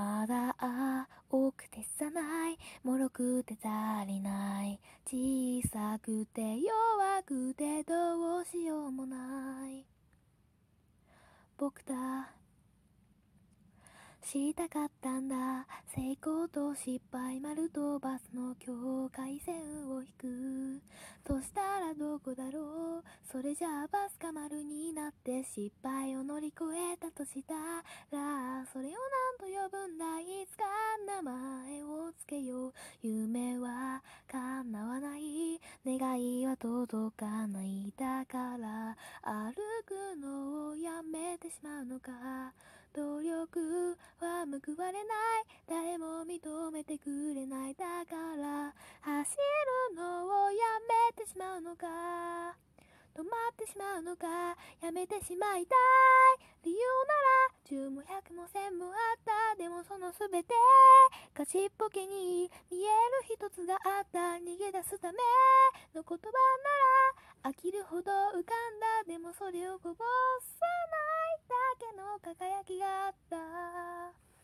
まだ青くてさない。脆くて足りない。小さくて弱くてどうしようもない。僕だ。したかったんだ。成功と失敗丸とバスの境界線を引く。そしたらどこだろう。それじゃあバスか丸になって失敗を乗り越えたとしたらそれを何と呼ぶんだいつか名前をつけよう夢は叶わない願いは届かないだから歩くのをやめてしまうのか努力は報われない誰も認めてくれないだから走るのをやめてしまうのか止まってしまうのかやめてしまいたい理由なら10も100も1000もあったその全て。かちっぽけに見える一つがあった。逃げ出すため。の言葉なら。飽きるほど浮かんだ。でもそれをこぼさないだけの輝きがあった。